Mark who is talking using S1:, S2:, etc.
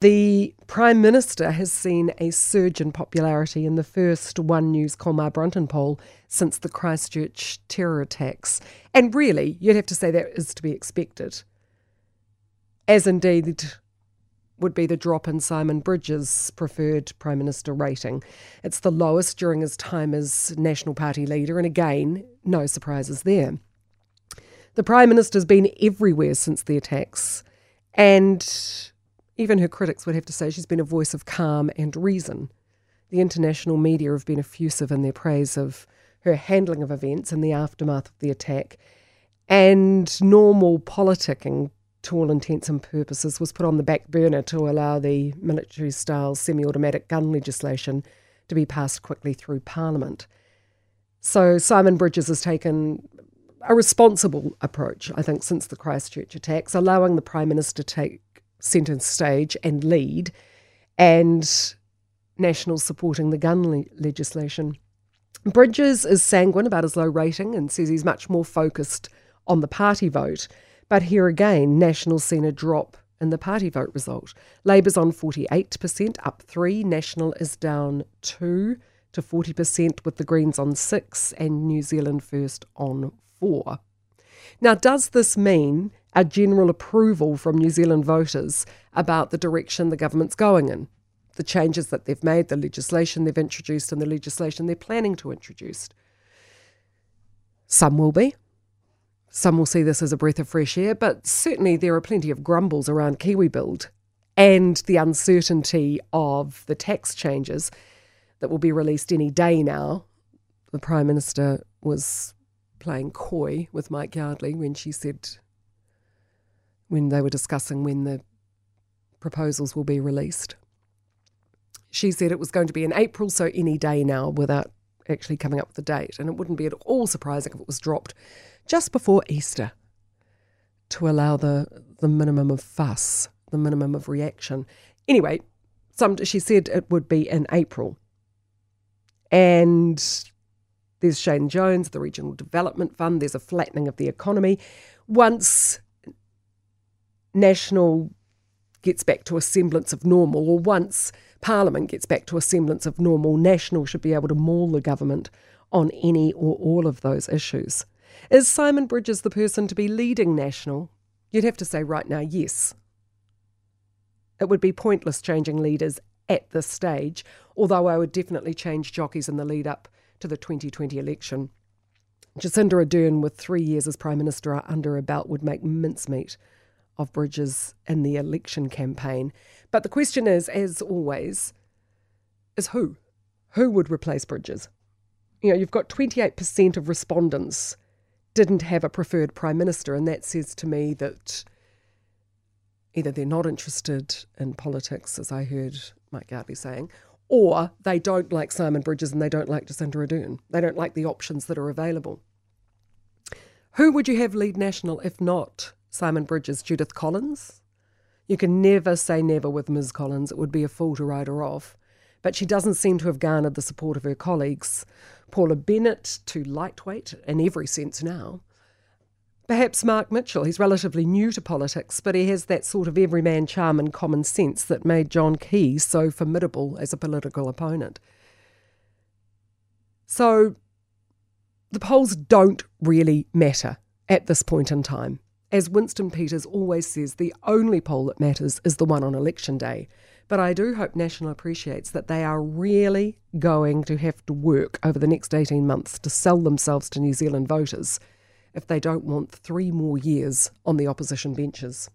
S1: The Prime Minister has seen a surge in popularity in the first One News Colmar Brunton poll since the Christchurch terror attacks. And really, you'd have to say that is to be expected, as indeed would be the drop in Simon Bridges' preferred Prime Minister rating. It's the lowest during his time as National Party leader, and again, no surprises there. The Prime Minister's been everywhere since the attacks, and even her critics would have to say she's been a voice of calm and reason. The international media have been effusive in their praise of her handling of events in the aftermath of the attack, and normal politicking, to all intents and purposes, was put on the back burner to allow the military style semi automatic gun legislation to be passed quickly through Parliament. So Simon Bridges has taken a responsible approach, I think, since the Christchurch attacks, allowing the Prime Minister to take centre stage and lead, and Nationals supporting the gun le- legislation. Bridges is sanguine about his low rating and says he's much more focused on the party vote. But here again, Nationals seen a drop in the party vote result. Labour's on 48%, up 3. National is down 2 to 40%, with the Greens on 6 and New Zealand First on 4. Now, does this mean a general approval from New Zealand voters about the direction the government's going in, the changes that they've made, the legislation they've introduced, and the legislation they're planning to introduce. Some will be. Some will see this as a breath of fresh air, but certainly there are plenty of grumbles around Kiwi Build and the uncertainty of the tax changes that will be released any day now. The Prime Minister was playing coy with Mike Yardley when she said when they were discussing when the proposals will be released. She said it was going to be in April, so any day now, without actually coming up with a date. And it wouldn't be at all surprising if it was dropped just before Easter to allow the, the minimum of fuss, the minimum of reaction. Anyway, some, she said it would be in April. And there's Shane Jones, the Regional Development Fund, there's a flattening of the economy. Once National gets back to a semblance of normal, or once Parliament gets back to a semblance of normal, National should be able to maul the government on any or all of those issues. Is Simon Bridges the person to be leading National? You'd have to say right now, yes. It would be pointless changing leaders at this stage, although I would definitely change jockeys in the lead up to the 2020 election. Jacinda Ardern, with three years as Prime Minister under her belt, would make mincemeat of Bridges in the election campaign. But the question is, as always, is who? Who would replace Bridges? You know, you've got 28% of respondents didn't have a preferred prime minister, and that says to me that either they're not interested in politics, as I heard Mike Yardley saying, or they don't like Simon Bridges and they don't like Jacinda Ardern. They don't like the options that are available. Who would you have lead national if not Simon Bridges, Judith Collins. You can never say never with Ms. Collins, it would be a fool to write her off. But she doesn't seem to have garnered the support of her colleagues. Paula Bennett, too lightweight in every sense now. Perhaps Mark Mitchell, he's relatively new to politics, but he has that sort of everyman charm and common sense that made John Key so formidable as a political opponent. So the polls don't really matter at this point in time. As Winston Peters always says, the only poll that matters is the one on election day. But I do hope National appreciates that they are really going to have to work over the next 18 months to sell themselves to New Zealand voters if they don't want three more years on the opposition benches.